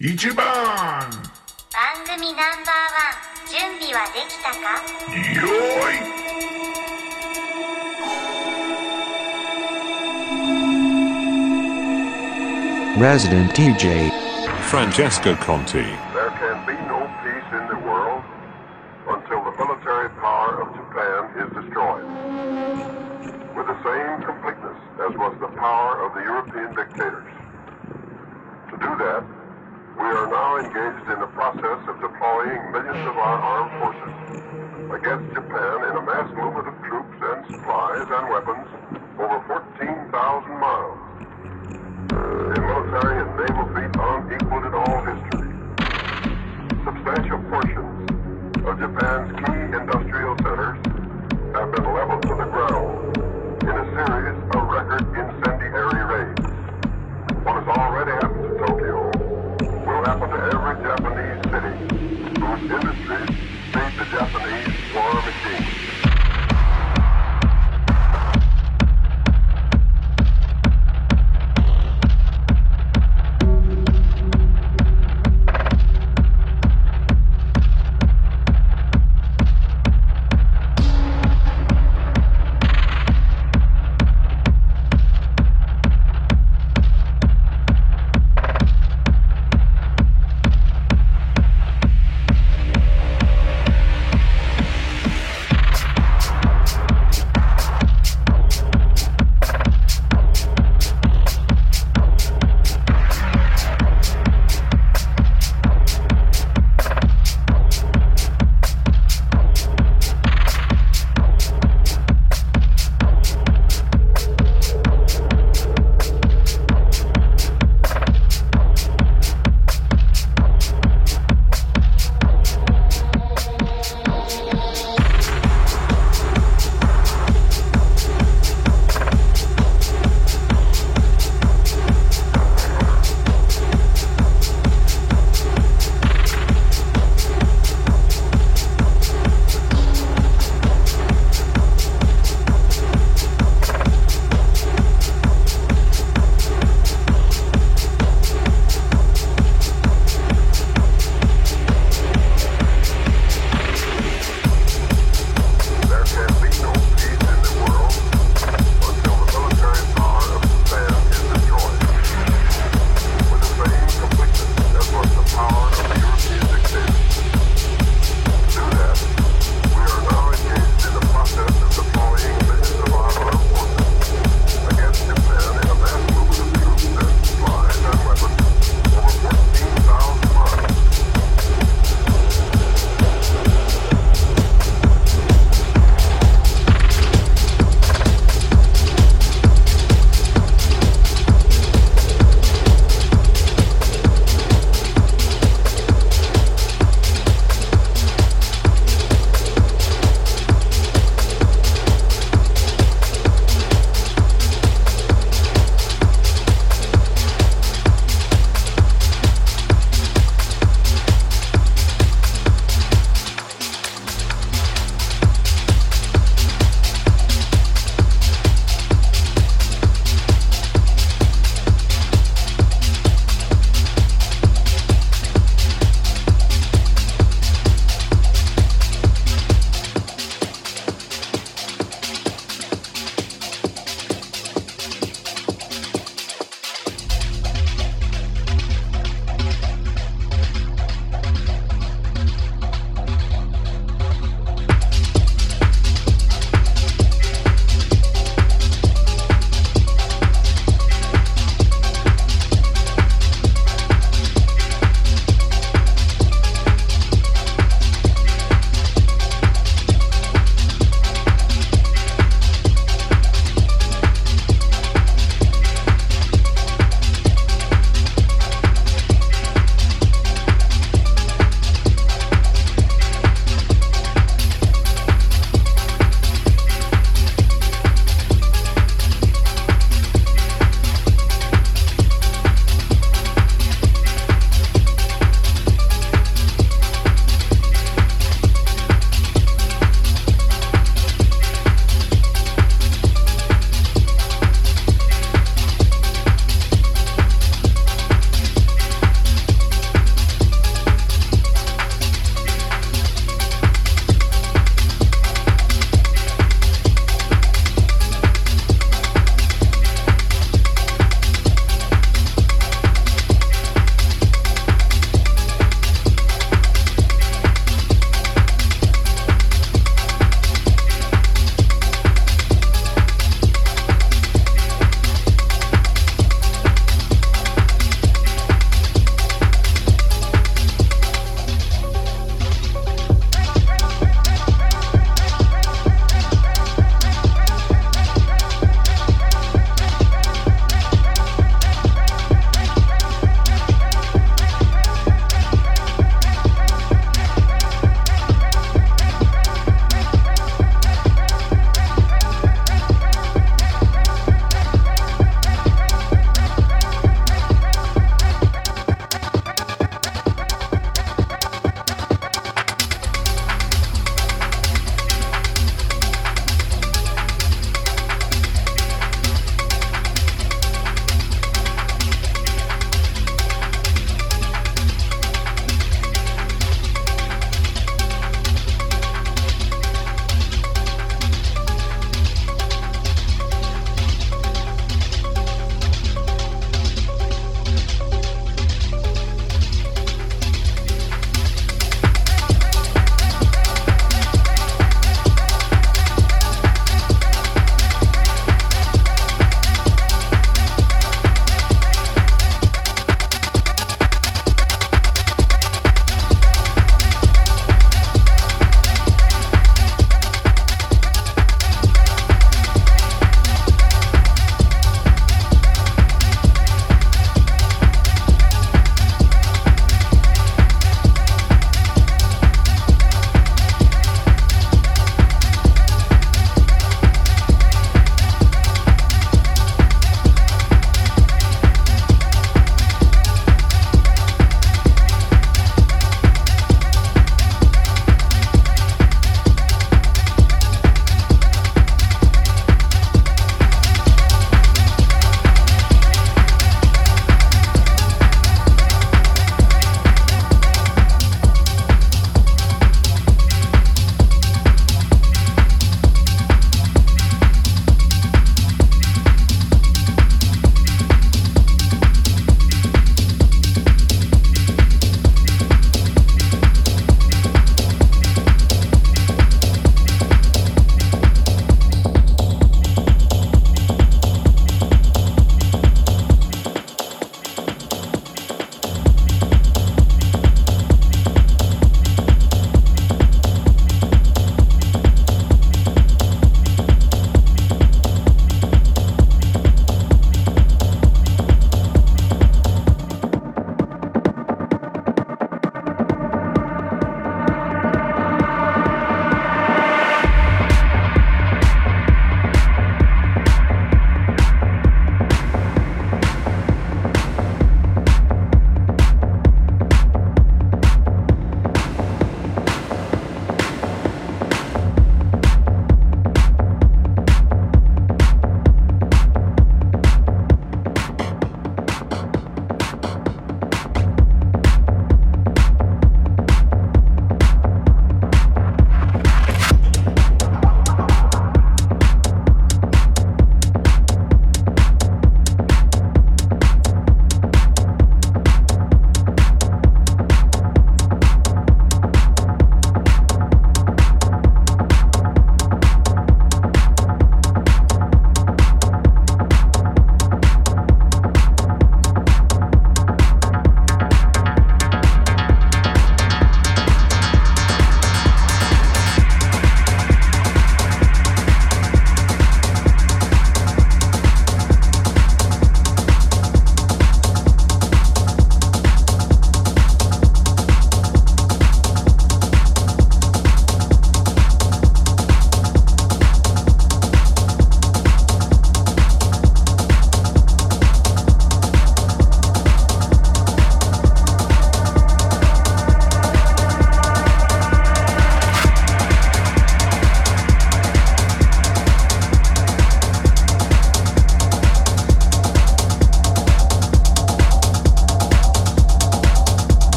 一番。番組ナンバーワン準備はできたか？よーい。レジデン TJ フランチェスカ・コンティ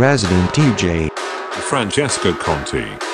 Resident DJ. Francesco Conti.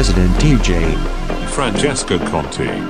President TJ Francesco Conti.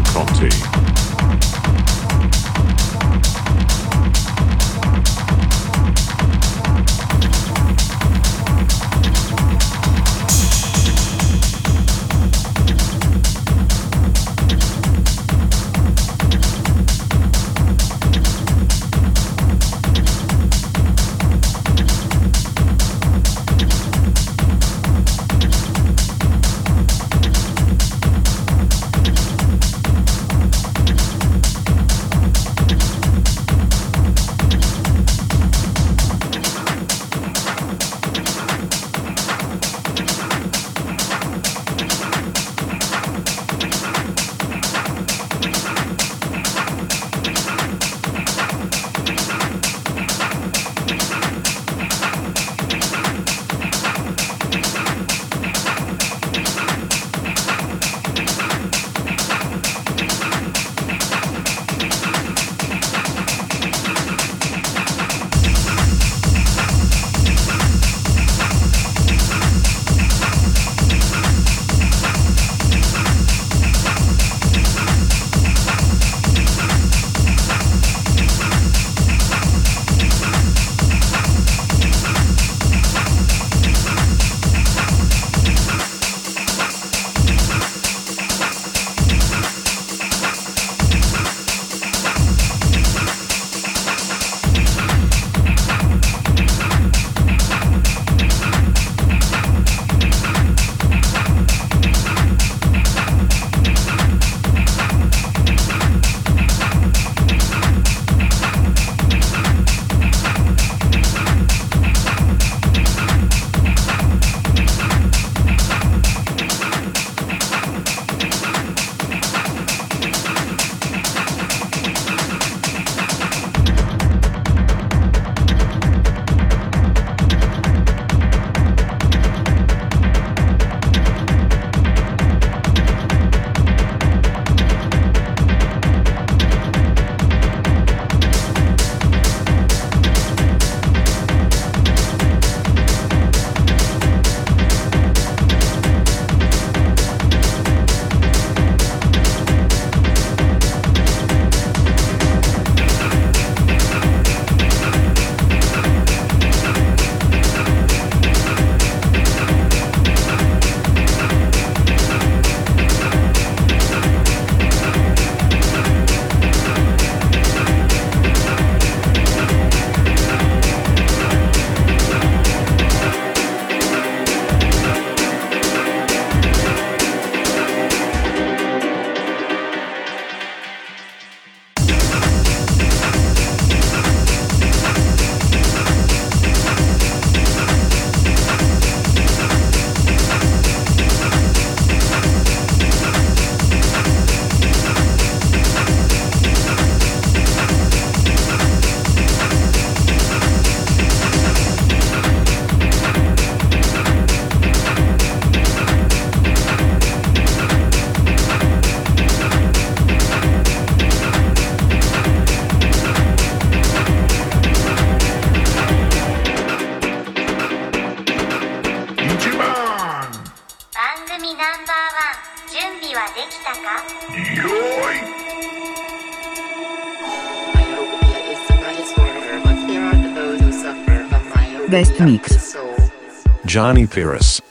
Conti. Best Mix. Johnny Pierce.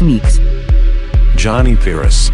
Mix. Johnny Pyrrhus.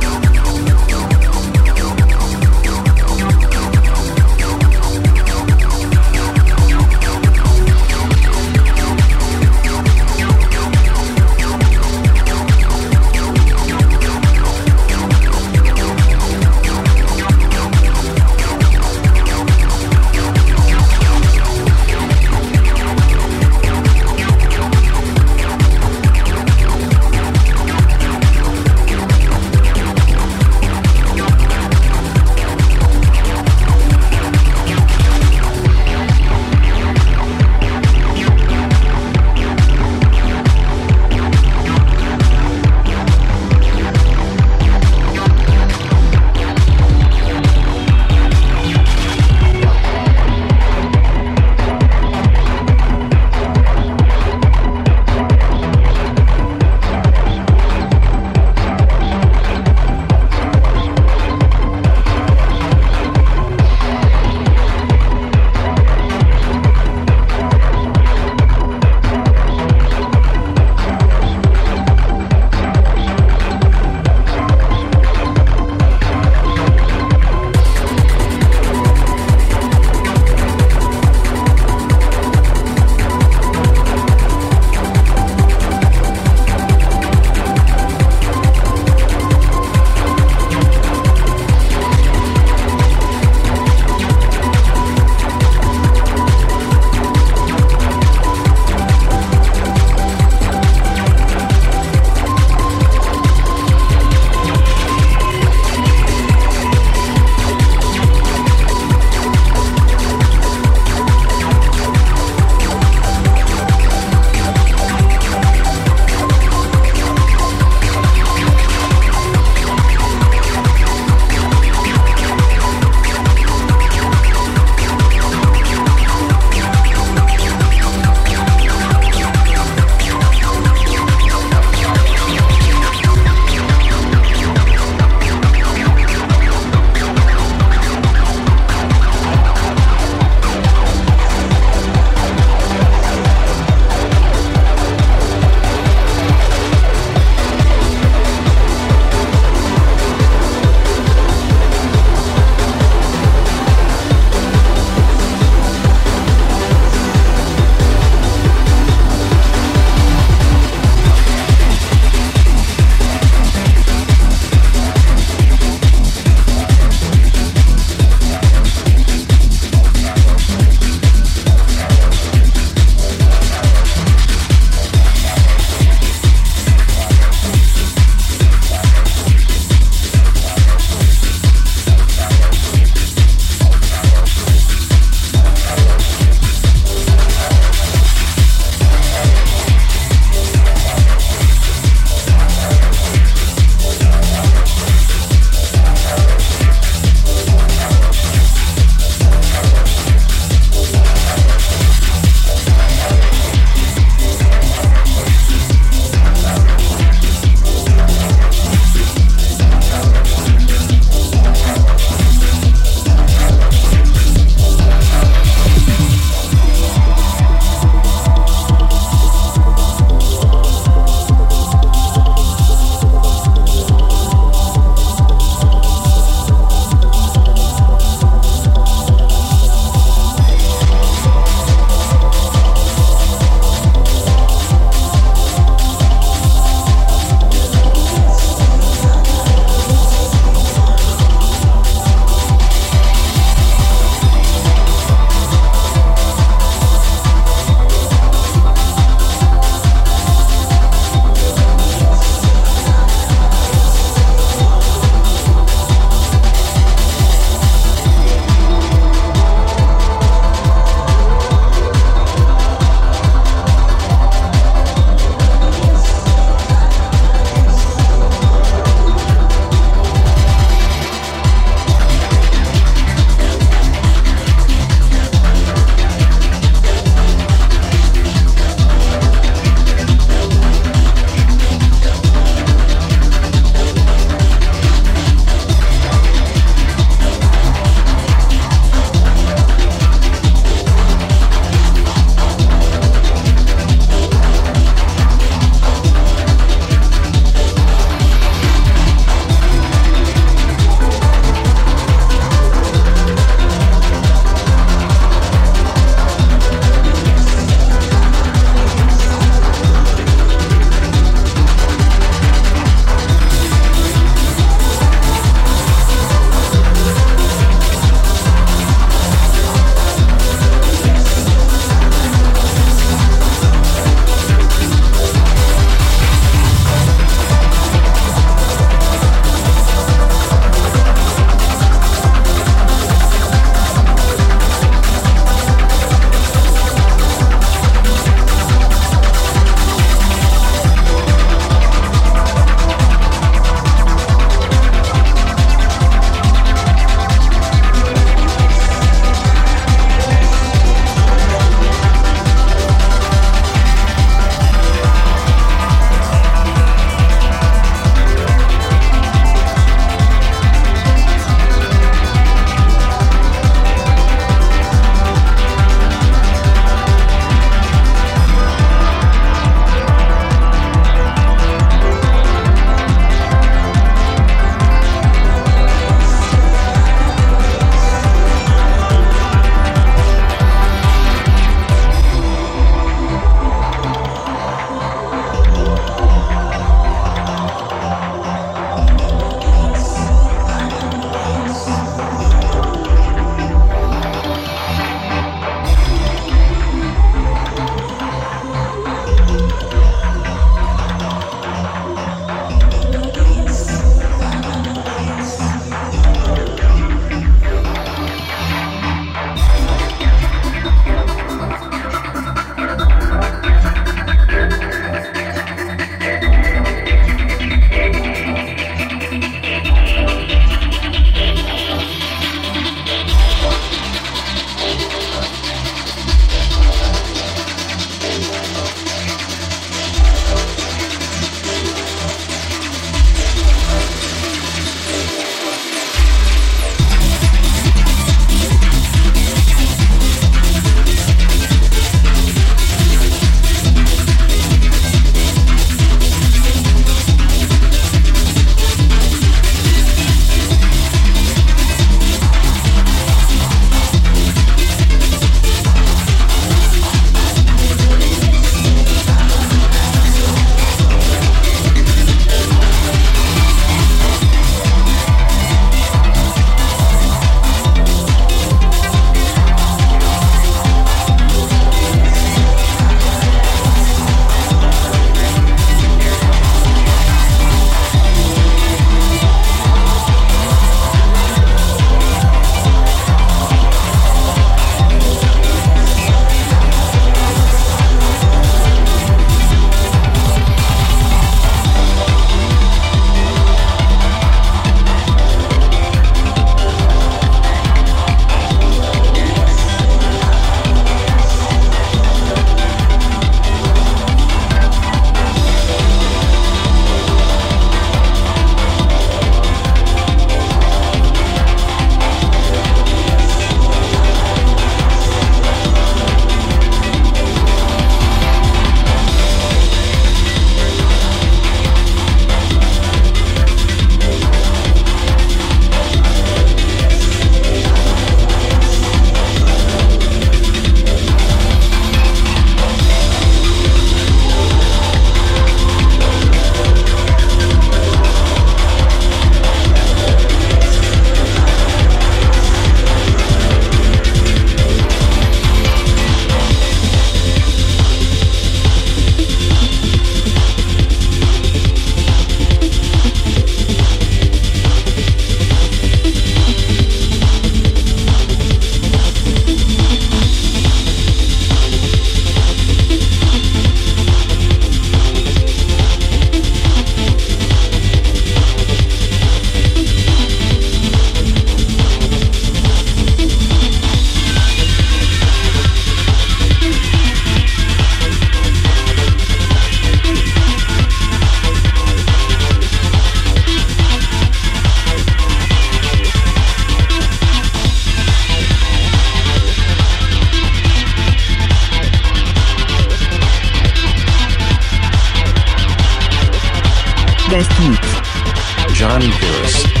non-purist